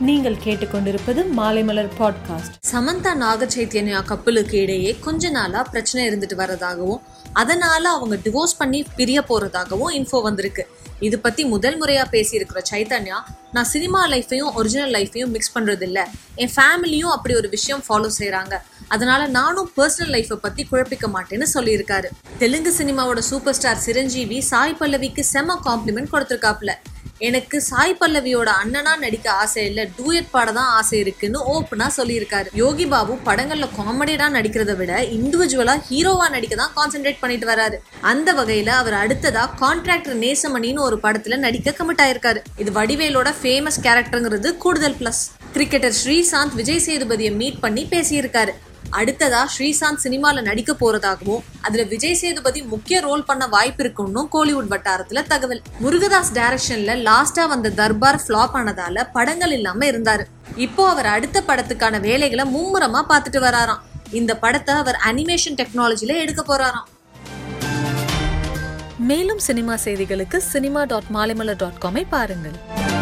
நீங்கள் கேட்டுக்கொண்டிருப்பது மாலைமலர் பாட்காஸ்ட் சமந்தா நாக சைத்தன்யா கப்பலுக்கு இடையே கொஞ்ச நாளா பிரச்சனை இருந்துட்டு வர்றதாகவும் அதனால அவங்க டிவோர்ஸ் பண்ணி பிரிய போறதாகவும் இன்ஃபோ வந்திருக்கு. இது பத்தி முதல் முறையா பேசியிருக்கிற சைத்தன்யா நான் சினிமா லைஃபையும் ஒரிஜினல் லைஃபையும் மிக்ஸ் பண்றது இல்ல என் ஃபேமிலியும் அப்படி ஒரு விஷயம் ஃபாலோ செய்யறாங்க அதனால நானும் பர்சனல் லைஃப்பை பத்தி குழப்பிக்க மாட்டேன்னு சொல்லியிருக்காரு. தெலுங்கு சினிமாவோட சூப்பர் ஸ்டார் சிரஞ்சீவி சாய் பல்லவிக்கு செம காம்ப்ளிமெண்ட் கொடுத்திருக்காப்ல எனக்கு சாய் பல்லவியோட அண்ணனா நடிக்க ஆசை இல்ல டூயட் பாட தான் ஆசை இருக்குன்னு ஓப்பனா சொல்லியிருக்காரு. யோகி பாபு படங்கள்ல காமெடியா நடிக்கிறத விட இண்டிவிஜுவலா ஹீரோவா நடிக்க தான் கான்சென்ட்ரேட் பண்ணிட்டு வராரு. அந்த வகையில அவர் அடுத்ததா கான்ட்ராக்டர் நேசமணின்னு ஒரு படத்துல நடிக்க கமிட் ஆயிருக்காரு. இது வடிவேலோட ஃபேமஸ் கேரக்டருங்கிறது கூடுதல் பிளஸ் கிரிக்கெட்டர் ஸ்ரீசாந்த் விஜய் சேதுபதியை மீட் பண்ணி பேசியிருக்காரு. அடுத்ததா ஸ்ரீசாந்த் சினிமால நடிக்க போறதாகவும் அதுல விஜய் சேதுபதி முக்கிய ரோல் பண்ண வாய்ப்பு இருக்குன்னு கோலிவுட் வட்டாரத்துல தகவல். முருகதாஸ் டைரக்ஷன்ல லாஸ்டா வந்த தர்பார் ஃபிளாப் ஆனதால படங்கள் இல்லாம இருந்தாரு. இப்போ அவர் அடுத்த படத்துக்கான வேலைகளை மும்முரமா பார்த்துட்டு வராராம். இந்த படத்தை அவர் அனிமேஷன் டெக்னாலஜில எடுக்க போறாராம். மேலும் சினிமா செய்திகளுக்கு சினிமா டாட் மாலைமலர் டாட் காமை பாருங்கள்.